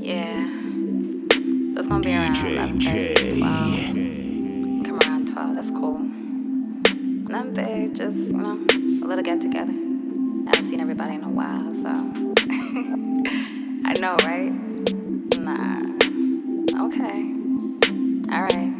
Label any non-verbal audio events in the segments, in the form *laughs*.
Yeah. That's gonna be around DJ 11, 30, 12. Come around 12, that's cool. Nothing big, just, you know, a little get together. I haven't seen everybody in a while, so. *laughs* I know, right? Nah. Okay. Alright.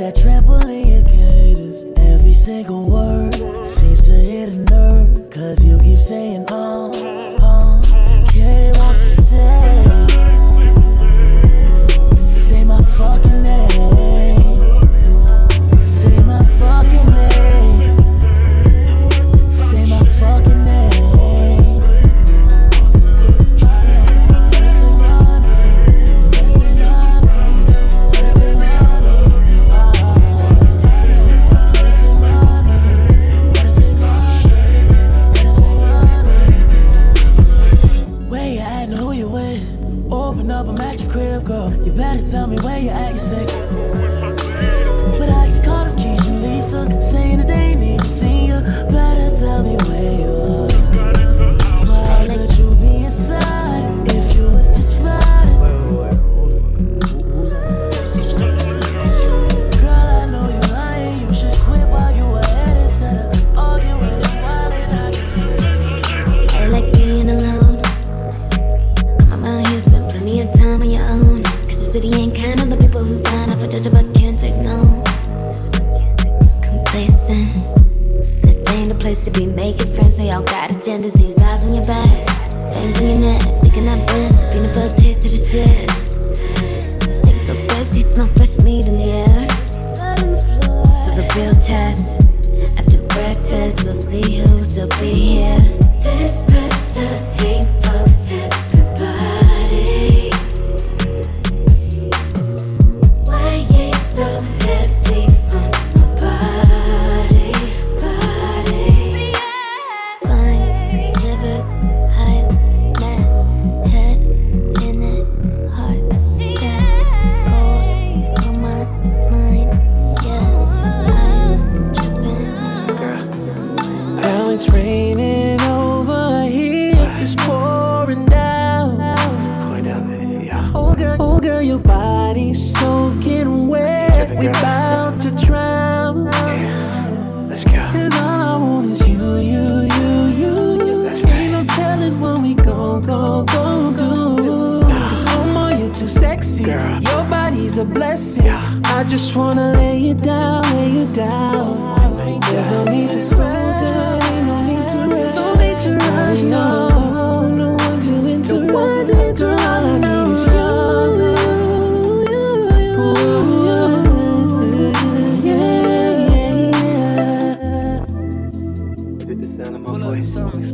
that trampoline cadence every single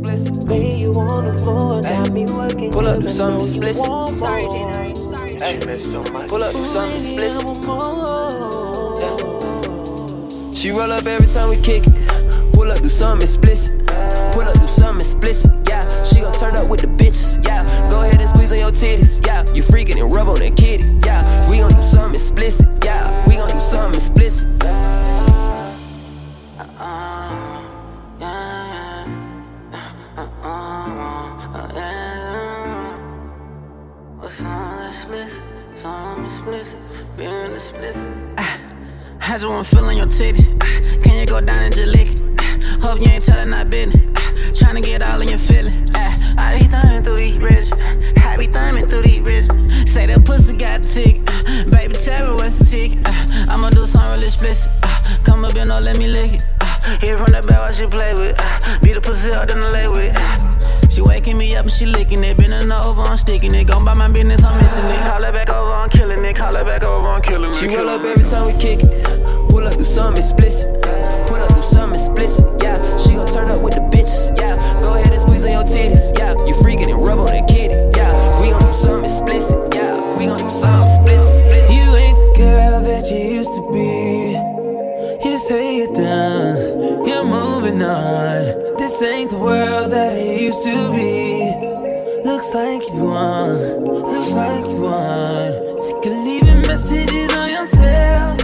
explicit. Way you on the floor, got me working. Pull up, do something explicit. Sorry. Sorry. Hey, pull up, do something explicit. Yeah. She roll up every time we kick it. Pull up, do something explicit. Pull up, do something explicit. Yeah, she gon' turn up with the bitches. Yeah, go ahead and squeeze on your titties. Yeah, you freaking and rub on that kitty. Yeah, we gon' do something explicit. Yeah, we gon' do something explicit. Uh-uh. I just wanna feel on your titty. Can you go down and just lick it? Hope you ain't telling that business. Tryna get all in your feelings. I be thumbing through these ribs. I be thumbing through these ribs. Say that pussy got the ticket. Baby, tell me what's the ticket. I'ma do something really explicit. Come up and no, let me lick it. Hear from the bell while she play with it. Beat the pussy up, then I lay with it. She waking me up and she licking it. Bending over, I'm sticking it. Gone by my business, I'm missing it. Call her back over, I'm killing it. Call her back over, I'm killing it. She roll up every time we kick it. Pull up, do something explicit. Pull up, do something explicit. Yeah, she gon' turn up with the bitches. Yeah, go ahead and squeeze on your titties. Yeah, you freaking and rub on that kitty. Yeah, we gon' do something explicit. Yeah, we gon' do something explicit. explicit. You ain't the girl that you used to be. You say you're done, you're moving on. This ain't the world that it used to be. Looks like you won, looks like you won. Sick of leaving messages on yourself.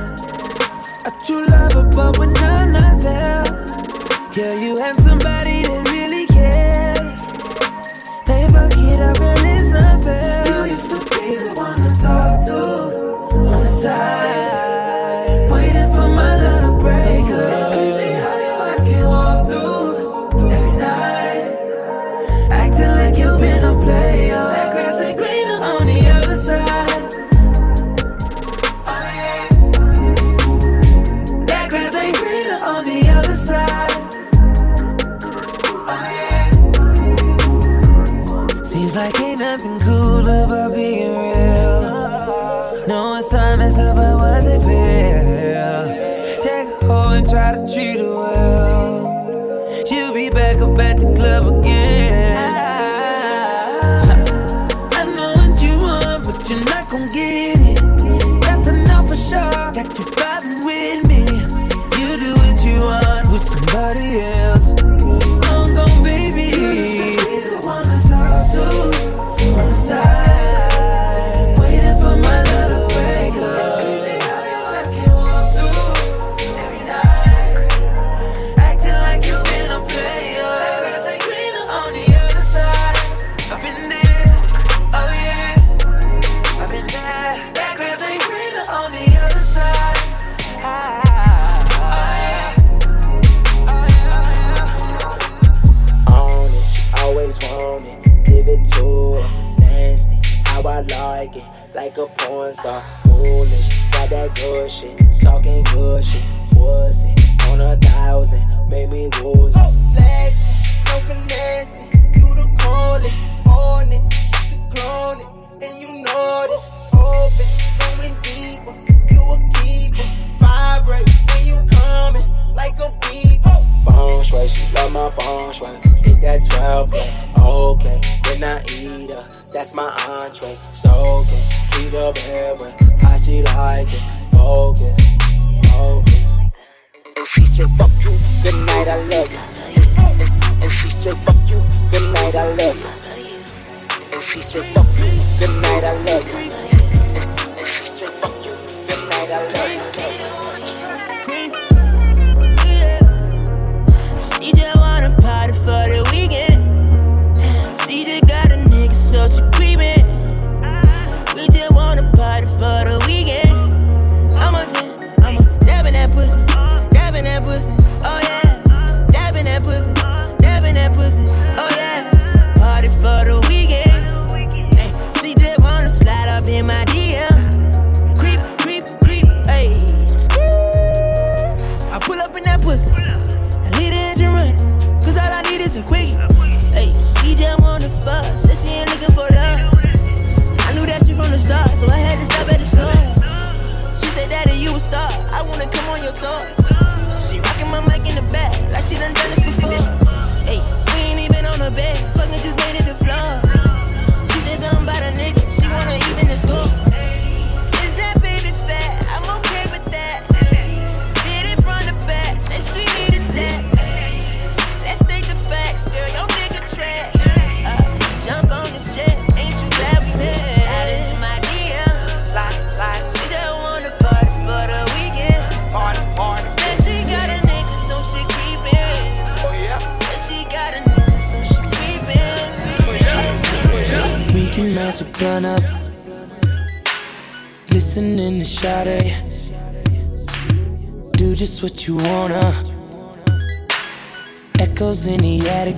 A true lover, but when I'm not there, yeah, you had somebody that really cared. They forget I really not fair. You used to be the one to talk to on the side,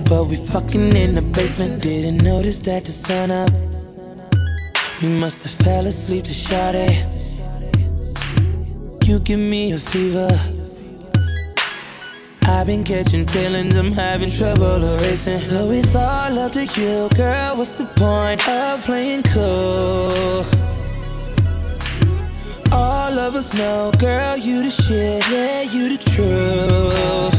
but we fucking in the basement. Didn't notice that the sun up. We must have fell asleep to Sade. You give me a fever. I've been catching feelings, I'm having trouble erasing. So it's all up to you, girl. What's the point of playing cool? All of us know, girl, you the shit, yeah, you the truth.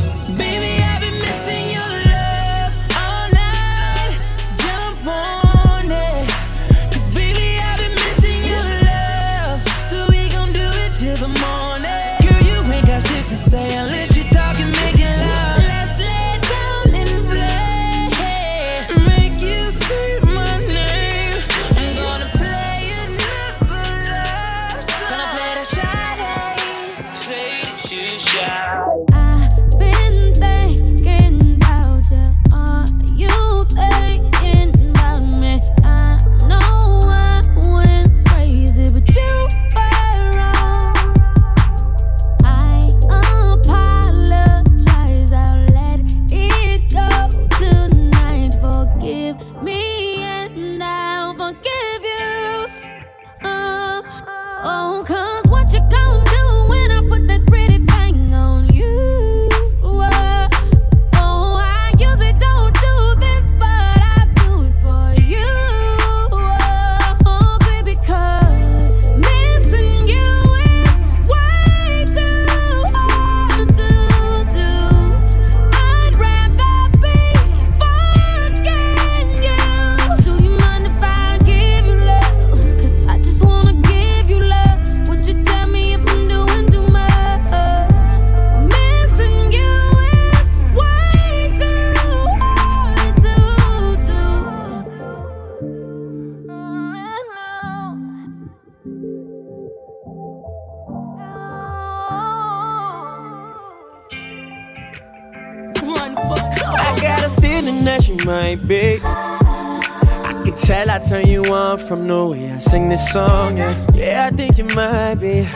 Turn from way I sing this song. Yeah, yeah I think you might be.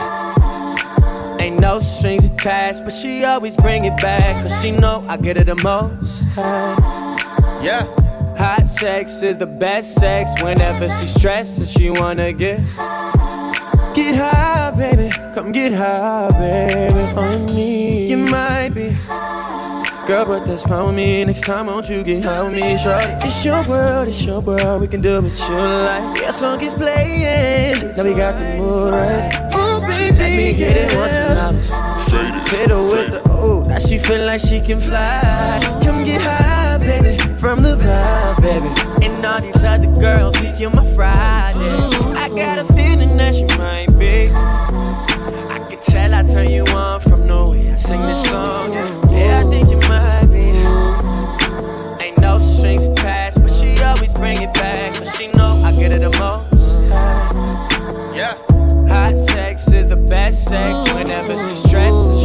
Ain't no strings attached, but she always bring it back. Cause she know I get it the most. Yeah. Hot sex is the best sex whenever she's stressed and she wanna get. Get high, baby. Come get high, baby. On me. You might be. Girl, but that's fine with me. Next time, won't you get high with me, shorty? It's your world, it's your world. We can do what you like. Your song is playing. Now we got the mood right. Oh, baby. Let me get it once and I'm Hit her with the oh. Now she feel like she can fly. Come get high, baby. From the vibe, baby. And all these other girls, we kill my Friday. I got a feeling that you might be. I can tell I turn you on from the way I sing this song. Yeah, yeah I think you might bring it back. Cause she know I get it the most. Yeah. Hot sex is the best sex whenever she wanna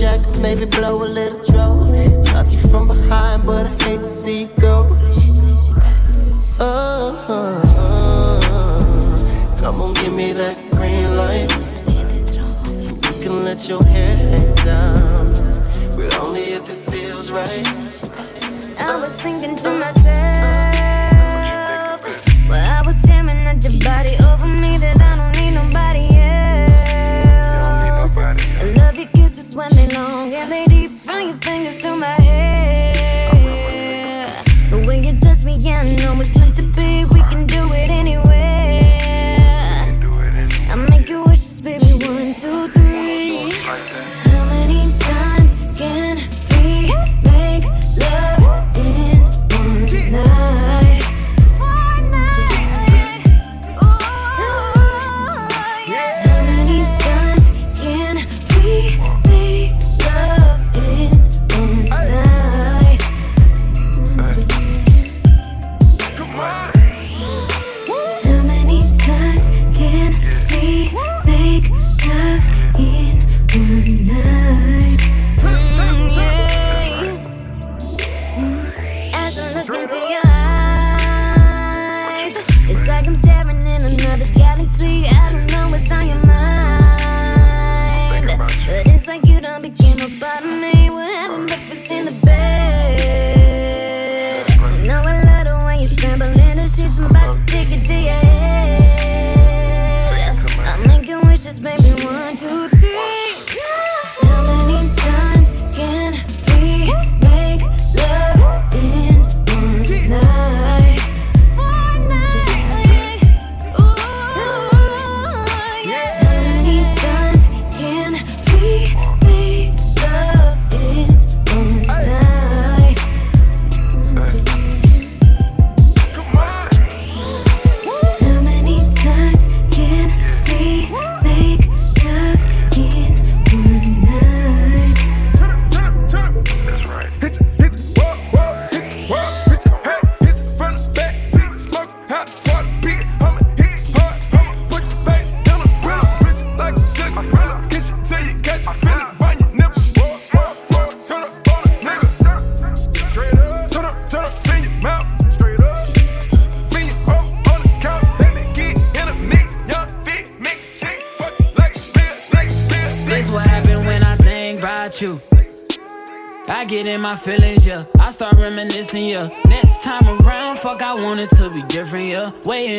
jack, maybe blow a little draw. Love you from behind, but I hate to see you go. Oh, come on, give me that green light. You can let your hair hang down, but only if it feels right. I was thinking to myself,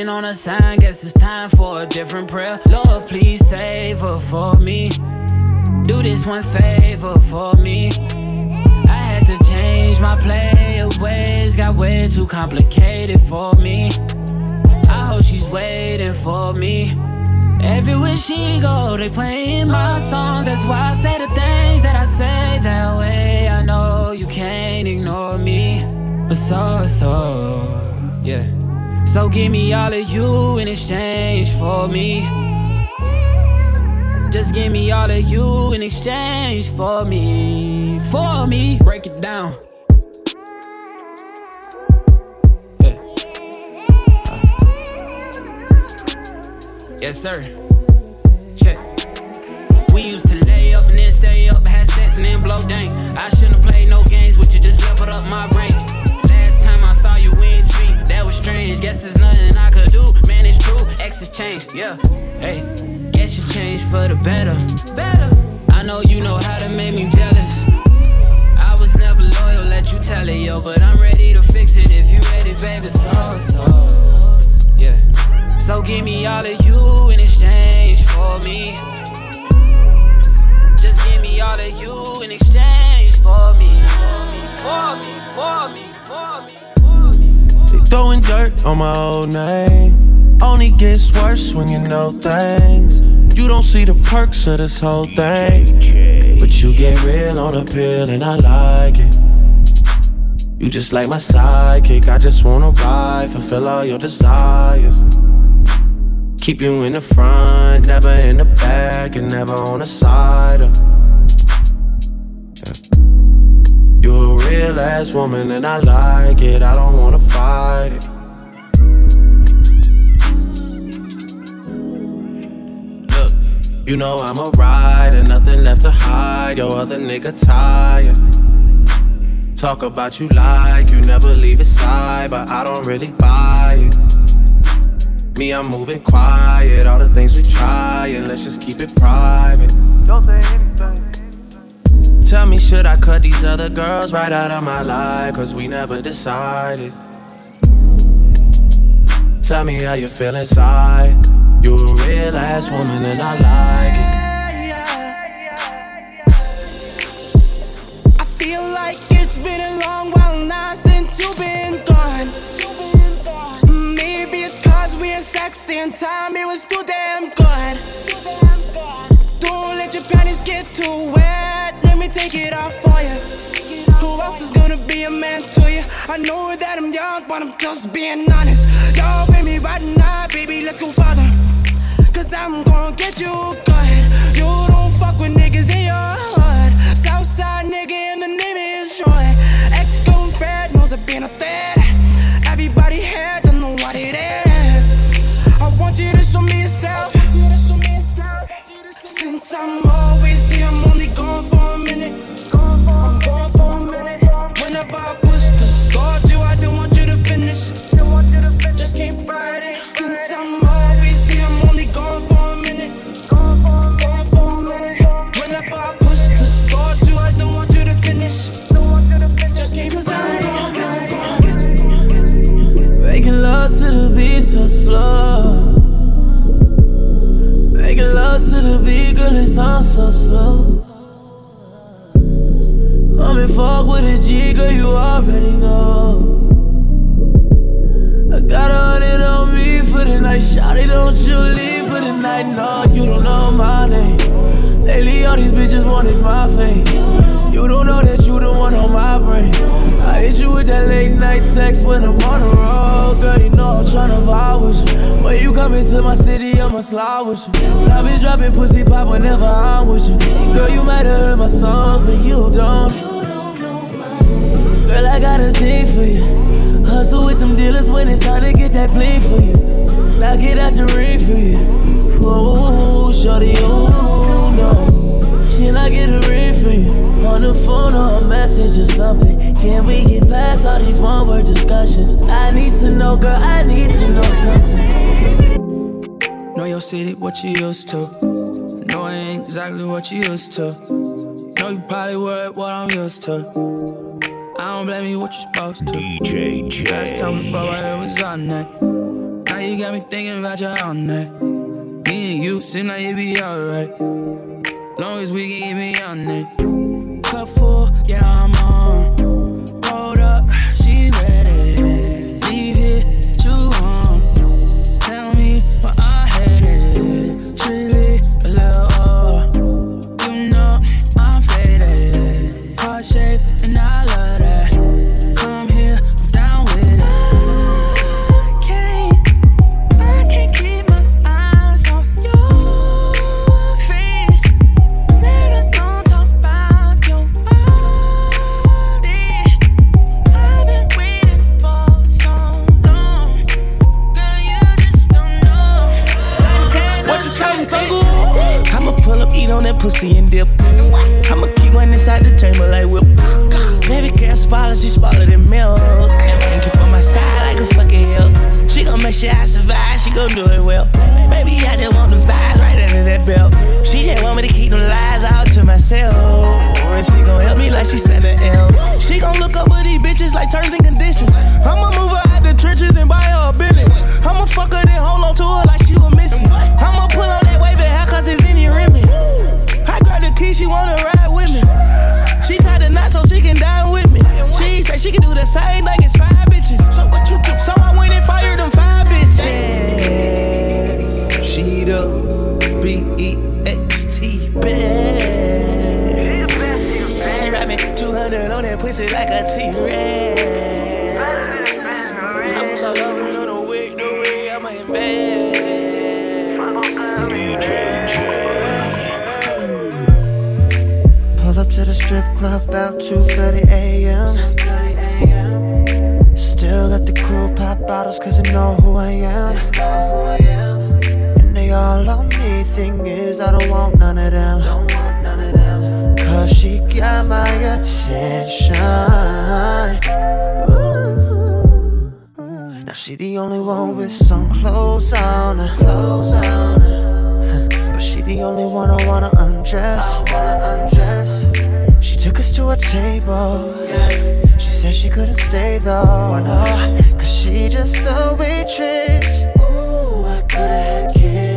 Waiting on a sign, guess it's time for a different prayer. Lord, please save her for me. Do this one favor for me. I had to change my play ways, got way too complicated for me. I hope she's waiting for me. Everywhere she go, they playing my song. That's why I say the things that I say that way. I know you can't ignore me, but so so yeah. So give me all of you in exchange for me. Just give me all of you in exchange for me, for me. Break it down. Yeah. Yes, sir. Check. We used to lay up and then stay up, had sex and then blow dank. I shouldn't have played no games with you, just leveled up my brain. Last time I saw you. That was strange. Guess there's nothing I could do. Man, it's true. X has changed. Yeah. Hey. Guess you changed for the better. Better. I know you know how to make me jealous. I was never loyal, let you tell it, yo. But I'm ready to fix it if you ready, baby. So, so, yeah. So give me all of you in exchange for me. Just give me all of you in exchange for me. For me, for me, for me, for me. Throwing dirt on my old name. Only gets worse when you know things. You don't see the perks of this whole thing. But you get real on a pill and I like it. You just like my sidekick. I just wanna ride, fulfill all your desires. Keep you in the front, never in the back, and never on the side. Of. Real ass woman and I like it. I don't wanna fight it. Look, you know I'm a rider, nothing left to hide. Your other nigga tired. Talk about you like you never leave his side, but I don't really buy it. Me, I'm moving quiet. All the things we try, and let's just keep it private. Don't say anything. Tell me, should I cut these other girls right out of my life? Cause we never decided. Tell me how you feel inside. You a real ass woman, and I like it. I feel like it's been a long while now since you've been gone. Maybe it's cause we had sex the time, it was too damn good. Don't let your panties get too wet, take it off for you. Who else is gonna be a man to you? I know that I'm young, but I'm just being honest. Y'all with me right now, baby, let's go further. Cause I'm gonna get you good. You don't fuck with niggas in your hood. Southside nigga, and the slow. Making love to the beat, girl, it sounds so slow. I'm in fuck with a G, girl, you already know. I got a hundred on me for the night, shawty, don't you leave for the night, no, you don't know my name. Lately, all these bitches want is my fame. You don't know that you the one on my brain. I hit you with that late night text when I'm on the road. Girl, you know I'm tryna vibe with you. When you come into my city, I'ma slide with you. Savage dropping pussy pop whenever I'm with you. Girl, you might have heard my songs, but you don't. Girl, I got a thing for you. Hustle with them dealers when it's time to get that bling for you. Knock it out the ring for you. Whoa, shorty, you know. Can I get a ring for you? On the phone or a message or something? Can we get past all these one word discussions? I need to know, girl, I need to know something. Know your city, what you used to. Know I ain't exactly what you used to. Know you probably worried what I'm used to. I don't blame you, what you supposed to. DJ Jayy. Last time we fought, it was on that. Now you got me thinking about your own that. Me and you seem like it be alright. Long as we can get me on it. Cup full, yeah, on that pussy and dip. I'ma keep one inside the chamber like whip. Baby girl, spoiler, she spoiler than milk. And keep on my side like a fucking hill. She gon' make sure I survive, she gon' do it well. Baby, I just want the vibes right under that belt. She just want me to keep them lies out to myself. And she gon' help me like she Santa else. She gon' look over these bitches like terms and conditions. I'ma move her out the trenches and buy her a billion. I'ma fuck her then hold on to her like she was missing. I'ma pull on that wave hair cause it's in your rim. Key, she wanna ride with me. She tied the knot so she can dine with me. She say she can do the same thing as five bitches. So what you do? So I went and fired them five bitches. She the B E X T best. She ride me 200 on that pussy like a T-Rex. I was all strip club about 2:30 a.m. Still let the crew pop bottles cause they know who I am. And they all on me. Thing is, I don't want none of them. Cause she got my attention. Now she the only one with some clothes on. Clothes on. But she the only one I wanna undress. I wanna undress. She took us to a table. She said she couldn't stay though. Cause she just a waitress. Ooh, I could've had candy,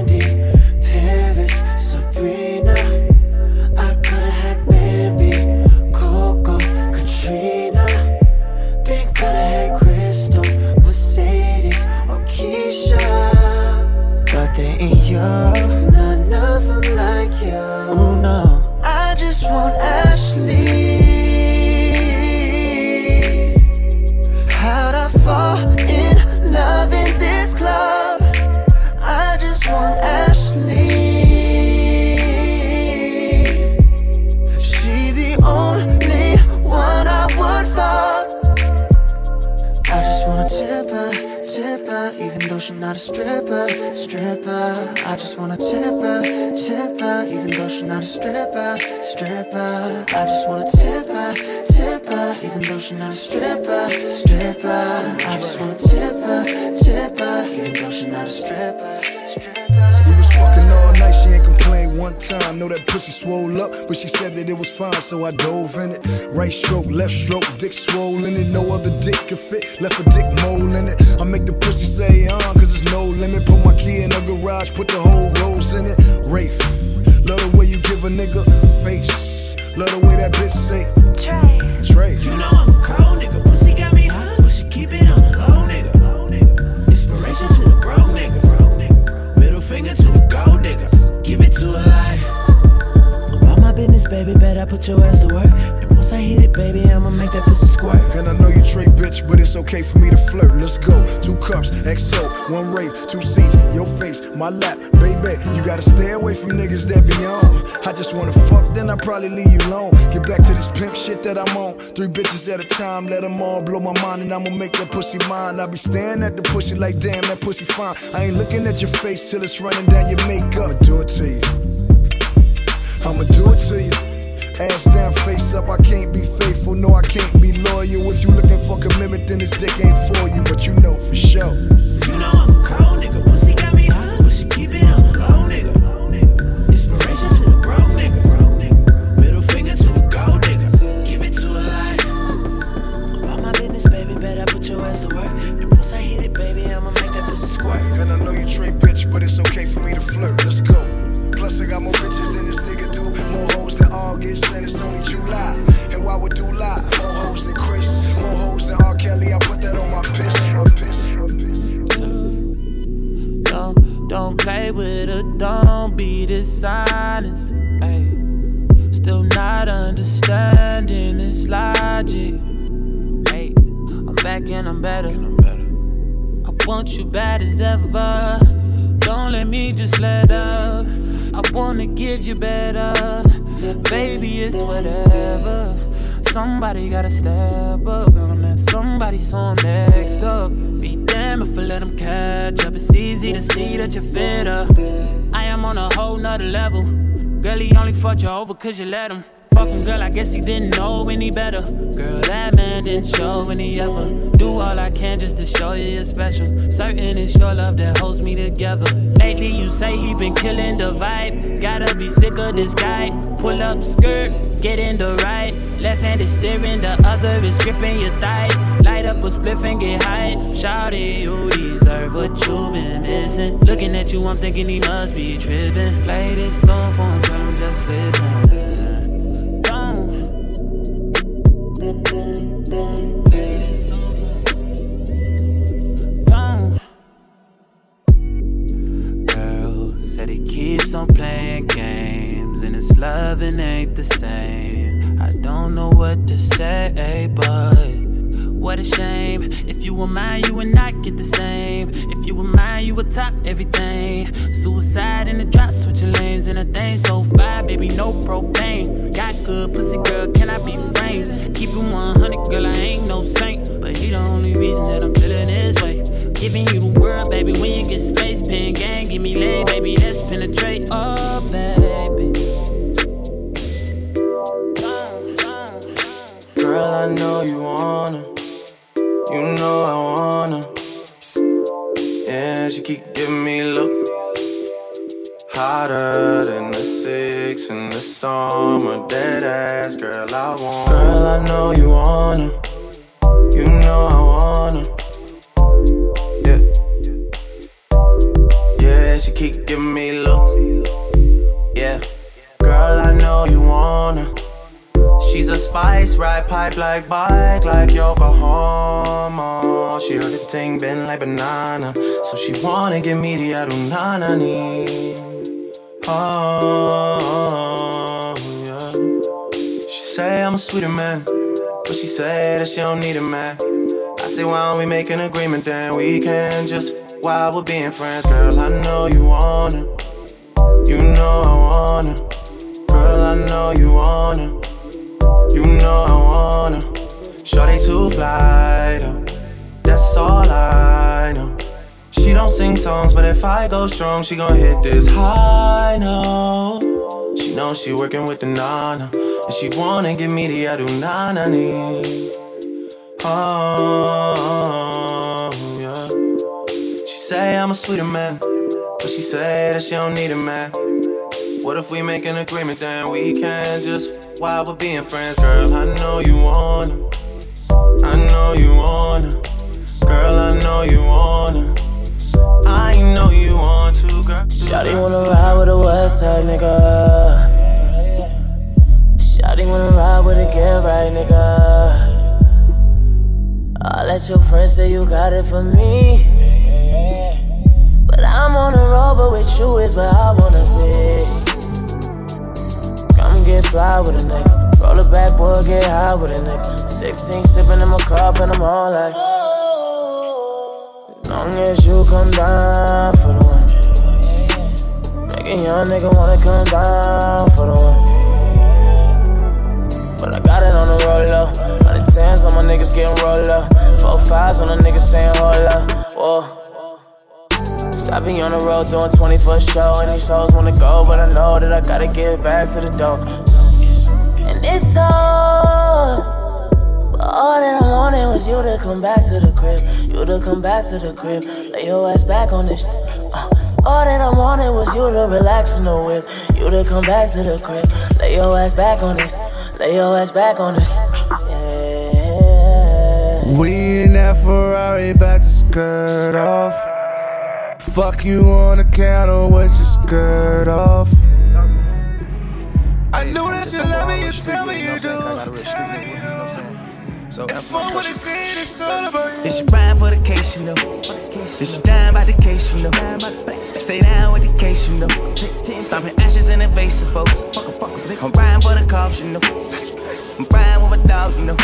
stripper, stripper. I just wanna tip her, tip her, even though she's not a stripper, stripper. I just wanna tip her, tip her, even though she's not a stripper, stripper. We was fucking all night, she ain't complain one time. Know that pussy swole up, but she said that it was fine, so I dove in it. Right stroke, left stroke, dick swollen it. No other dick could fit, left a dick mole in it. I make the pussy say uh, cause there's no limit. Put my key in the garage, put the whole rose in it. Rafe, love the way you give a nigga face. Love the way that bitch say. Trey. Trey. You know I'm a cold nigga. Pussy got me high, but she keep it on the low nigga. Inspiration to the broke niggas. Middle finger to the gold niggas. Give it to a lie. About my business, baby. Better put your ass to work. And Once I hit it, baby, I'ma make that pussy squirt. And I know you trade bitch, but it's okay for me to flirt. Let's go. Two cups, XO, one rate, two seats, your face, my lap, baby. You gotta stay away from niggas that be on. I just wanna fuck, then I probably leave you alone. Get back to this pimp shit that I'm on. Three bitches at a time, let them all blow my mind, and I'ma make that pussy mine. I be staring at the pussy like, damn, that pussy fine. I ain't looking at your face till it's running down your makeup. I'ma do it to you. I'ma do it to you. Ass down, face up, I can't be faithful. No, I can't be loyal. If you looking for commitment, then this dick ain't for you. But you know for sure. You know I'm a cold nigga. Pussy got me high, but she keep it on the low nigga. Inspiration to the broke niggas. Middle finger to the gold niggas. Give it to a lie. About my business, baby. Better put your ass to work. And once I hit it, baby, I'ma make that pussy squirt. And I know you trade bitch, but it's okay for me to flirt. Let's go. Plus, I got more bitches than this nigga hoes than August, and it's only July. And why would do lie? More hoes than Chris, more hoes than R. Kelly. I put that on my piss, my piss, my piss. Don't, don't play with her, don't be dishonest. Ay. Still not understanding this logic. Hey, I'm back and I'm better. I want you bad as ever. Don't let me just let up. I wanna give you better. Baby, it's whatever. Somebody gotta step up. Gonna let somebody so next up. Be damn if I let them catch up. It's easy to see that you're fitter. I am on a whole nother level. Girl, he only fucked you over cause you let him. Him, girl, I guess he didn't know any better. Girl, that man didn't show any ever. Do all I can just to show you you're special. Certain it's your love that holds me together. Lately, you say he been killing the vibe. Gotta be sick of this guy. Pull up skirt, get in the right. Left hand is steering, the other is gripping your thigh. Light up a spliff and get high. Shouty, you deserve what you been missing. Looking at you, I'm thinking he must be tripping. Play this song for him, tell him just listen. On playing games, and his loving ain't the same. I don't know what to say, but what a shame. If you were mine, you would not get the same. If you were mine, you would top everything. Suicide in the drop, switching lanes in a thing so fire, baby, no propane. Got good pussy, girl, can I be framed? Keep it 100, girl, I ain't no saint. But he the only reason that I'm feeling this way. Giving you the world, baby, when you get space, pen gang, give me lay, baby, let's penetrate. Oh, baby. Girl, I know you wanna. You know I wanna. Yeah, she keep giving me looks hotter than the six in the summer. Dead ass, girl, I want. Girl, I know you wanna. Ride pipe like bike, like Yokohama. She heard the thing bend like banana, so she wanna give me the Arunana ni. Oh, yeah. She say I'm a sweeter man, but she say that she don't need a man. I say why don't we make an agreement then we can just while we're being friends, girl. I know you wanna, you know I wanna, girl. I know you wanna. You know I wanna. Shorty to fly though. That's all I know. She don't sing songs, but if I go strong, she gon' hit this high note. She knows she working with the nana, and she wanna give me the adu nana ni. Oh yeah. She say I'm a sweeter man, but she say that she don't need a man. What if we make an agreement, then we can just while we're being friends, girl? I know you wanna. I know you wanna. Girl, I know you wanna. I know you want to, girl. Shawty wanna ride with a west side nigga. Shawty wanna ride with a get right nigga. I'll let your friends say you got it for me. But I'm on the road, but with you is where I wanna be. Come get fly with a nigga. Roll it back, boy, get high with a nigga. 16 sippin' in my cup, and I'm all like. Long as you come down for the one. Make a young nigga wanna come down for the one. But I got it on the roll up. Hundred tens on my niggas getting rolled up. Four fives on the niggas saying hold. Whoa. Stop being on the road doing 20 for show. And these shows wanna go, but I know that I gotta get back to the dope. And it's all. But all that I wanted was you to come back to the crib. You to come back to the crib. Lay your ass back on this. Uh, all that I wanted was you to relax in the whip. You to come back to the crib. Lay your ass back on this. Lay your ass back on this. Yeah. We in that Ferrari, about to skirt off. Fuck you on the counter with your skirt off. I know that you love me, you tell me you do. So And for what it's in, it's all about It's your rhyme for the case, you know. It's your dime by the case, you know. Stay down with the case, you know. Thumping ashes in the vase of folks. I'm riding for the cops, you know. I'm riding with my dog, you know.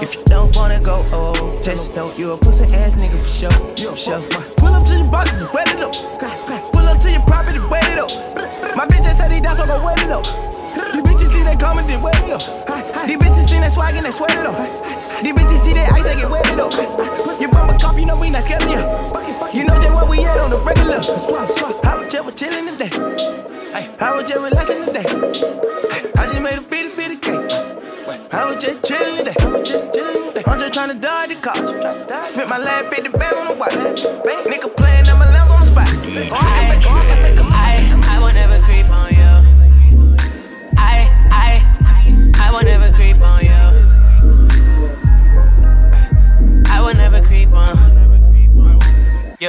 If you don't wanna go, oh, just know you a pussy ass nigga for sure. For sure. Pull up to your body, wet it up. Pull up to your property, wet it up. My bitch just said he down, so go wet it up. See that coming, then wet it up. These bitches see that swag and they sweat it up. These bitches see that ice, they get wet it up. You bump a cop, you know we not scared of you. You know just where we at on the regular. I was just was chillin' today. Ay, I was just relaxing today. Ay, I just made a bitty bitty cake. I was just chillin' today. I'm just tryna dodge the cops. Spent my last 50 bag on the watch. Nigga playing at my lamps on the spot. I, I, I will never creep on you. I will never creep on you.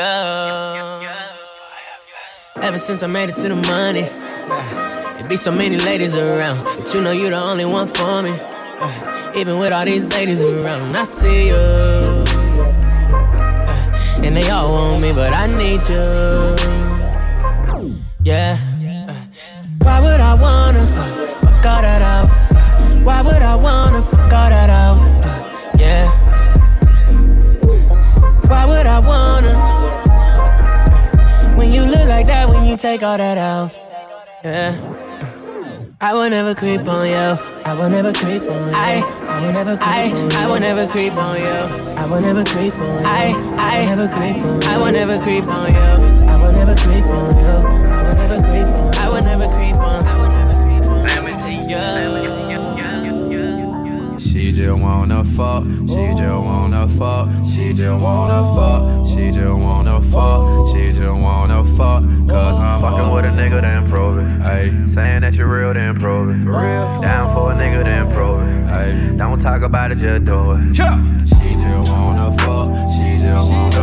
Ever since I made it to the money, it be so many ladies around, but you know you the only one for me. Even with all these ladies around, I see you, and they all want me, but I need you. Yeah. Why would I wanna uh, fuck all that out? Why would I wanna fuck all that out? Uh, yeah. Why would I wanna? When you look like that, when you take all that out. Yeah. I will never creep on you. I will never creep on you. I, I will never creep I, on you. I will never creep on you. I will never creep on you. I, I, never creep on you. I will never creep on you. I will never creep on you. Just wanna fuck, she just wanna fuck, she just wanna fuck, she just wanna fuck, she just wanna fuck, cause I'm Fucking with a nigga, then prove it. Ayy, Saying that you're real, then prove it. For real. Down for a nigga, then prove it. ayy. Don't talk about it, just do it. She just wanna fuck, she just wanna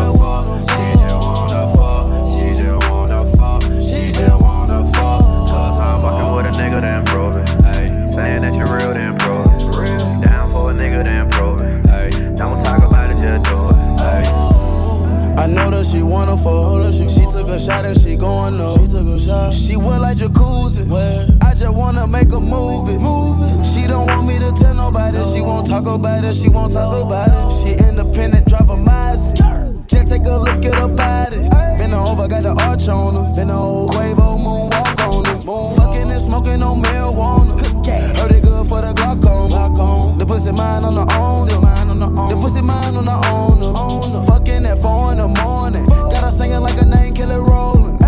Down for a nigga, then prove it. Ayy, Don't talk about it, just do it. ayy. I know that she wanna fuck. She took a shot and she going up. She took a shot. She wet like jacuzzi. I just wanna make her move it. Move it. She don't want me to tell nobody. She won't talk about it. She won't talk about it. She independent, drive a Mazda. Just take a look at her body. Been over, got the arch on her. Been a whole Quavo moonwalk on her. Moon fucking and smoking on marijuana. Heard it good for the glaucoma. The pussy mine on the owner. The pussy mine on the owner. Fucking at four in the morning. Got her singing like a name killer rolling.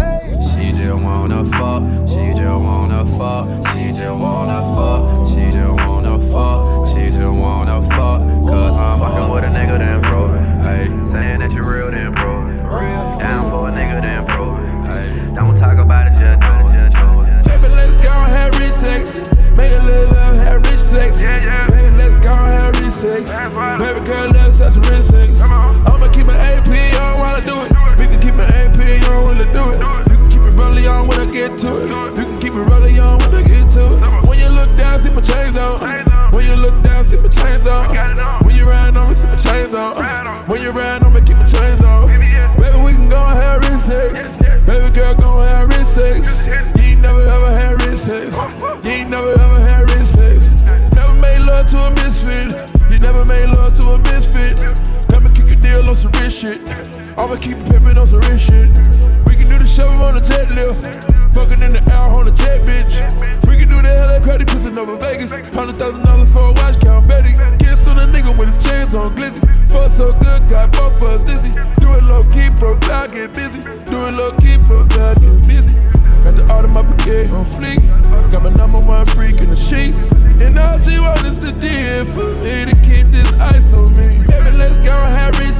She just wanna fuck, she just wanna fuck, she just wanna fuck, she just wanna fuck, she just wanna fuck, cause I'm Fucking with a nigga, then prove. Ayy, Saying that you're real, then prove it. real. Down for a nigga, then prove. Ayy, Don't talk about it, just do it. Just do it. sex. Make a little love, have rich sex. Yeah, yeah. Baby, let's go have rich sex. Baby girl, let's have some rich sex. I'ma keep an AP on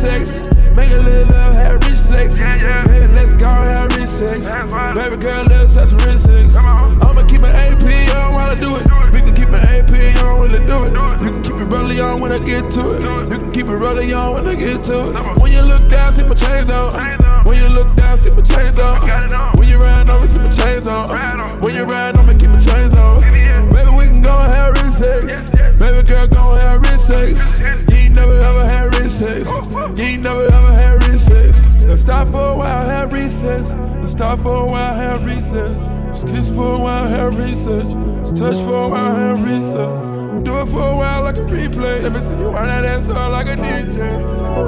sex. Make a little love, have rich sex. Baby, let's go have rich sex. Baby girl, let's have some rich sex. I'ma keep my AP on while I do it. We can keep my AP on while I do it. You can keep it rolling on when I get to it. You can keep it rolling on when I get to it. When you look down, see my chains on. When you look down, see my chains on. When you ride me, see my chains on. When you ride on me, keep my chains on. Baby, we can go have rich sex. Baby girl, go have rich sex. Recess. Let's stop for a while, have recess. Let's kiss for a while, have research. Let's touch for a while, have recess. Do it for a while like a replay. Let me see you run that ass up like a DJ.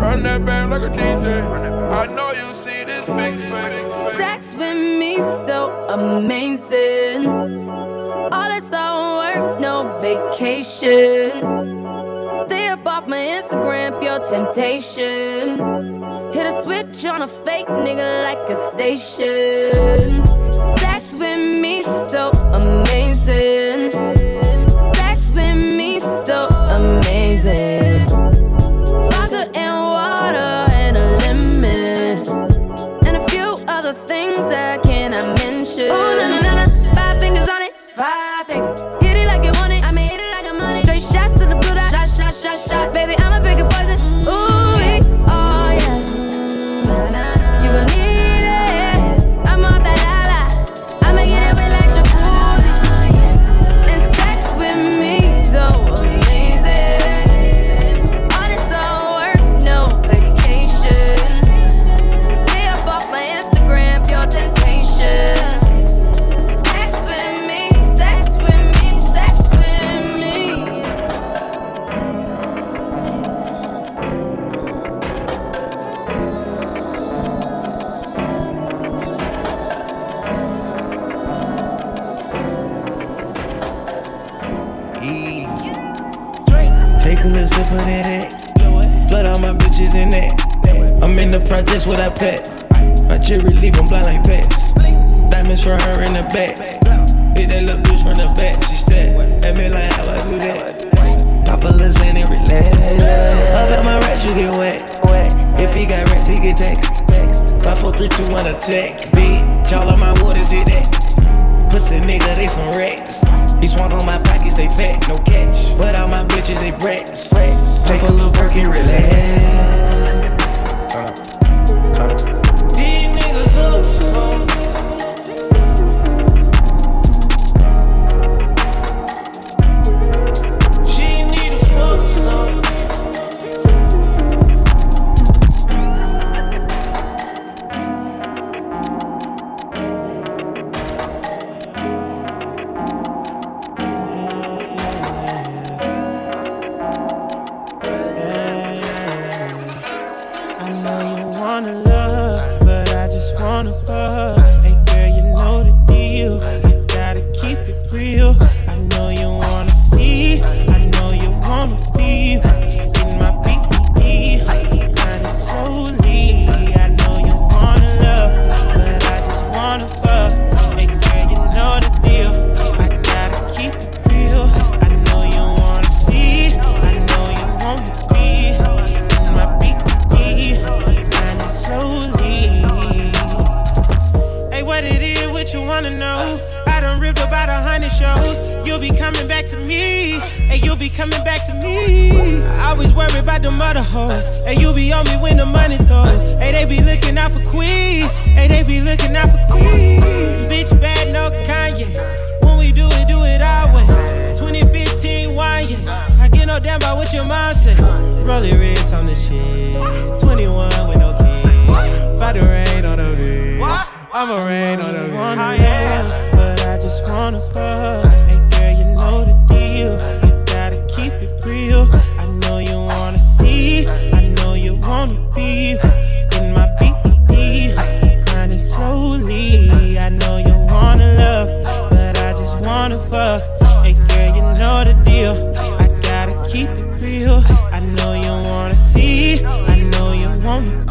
Run that band like a DJ. I know you see this big face. Sex with me so amazing. All this all work, no vacation. Stay up off my Instagram, pure temptation. On a fake nigga like a station. Sex with me so amazing. Pet. My jewelry leave 'em blind like bats. Diamonds for her in the back. Hit that little bitch from the back. She step at me like how I do that. Pop a Lizanne and relax. Up at my rats, you get wet. If he got rats, he get text. Five, four, three, two, one, attack. Bitch, all of my waters hit that. Pussy nigga, they some rats. He swung on my pockets, they fat, no catch. But all my bitches, they brats. Take a little break and relax. Niggas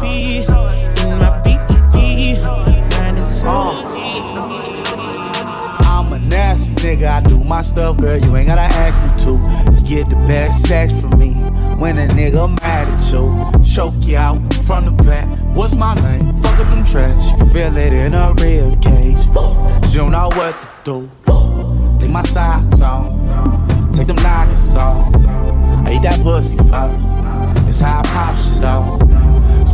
in my. I'm a nasty nigga, I do my stuff, girl. You ain't gotta ask me to. You get the best sex from me when a nigga mad at you. Choke you out from the back. What's my name? Fuck up them tracks. You feel it in a rib cage. Don't know what to do. Take my socks on. Take them knockers off. I eat that pussy first. It's how I pop shit off.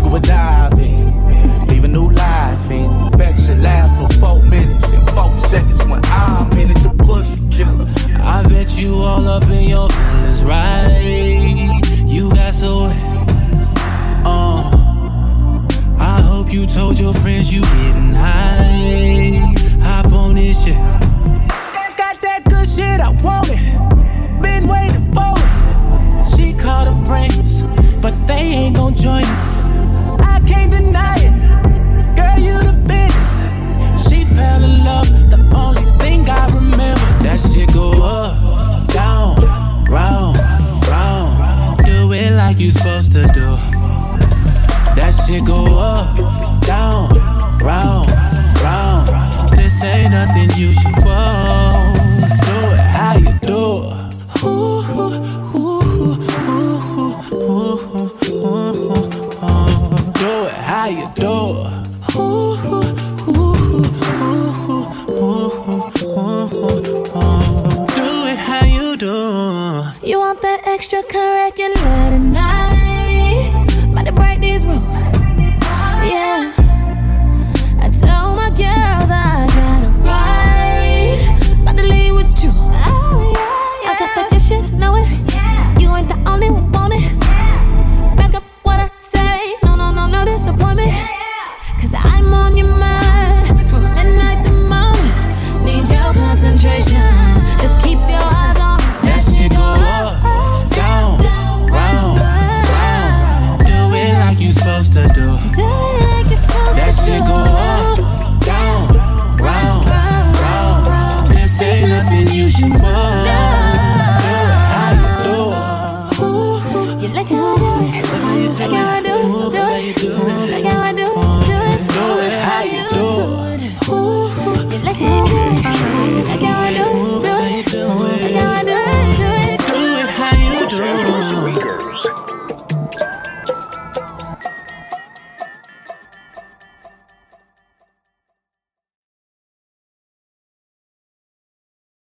Scuba diving. Leave a new life in. Bet you laugh for four minutes and four seconds when I'm in it. The pussy killer. I bet you all up in your feelings, right? You got so uh, I hope you told your friends you getting high. Hop on this shit. Got, got that good shit, I want it. Been waiting for it. She called her friends, but they ain't gon' join us. Love. The only thing I remember that shit go up, down, round, round. Do it like you supposed to do. That shit go up, down, round, round. This ain't nothing you should want. Do it how you do it. Ooh, ooh, ooh, ooh, ooh, ooh, ooh, ooh. Do it how you do.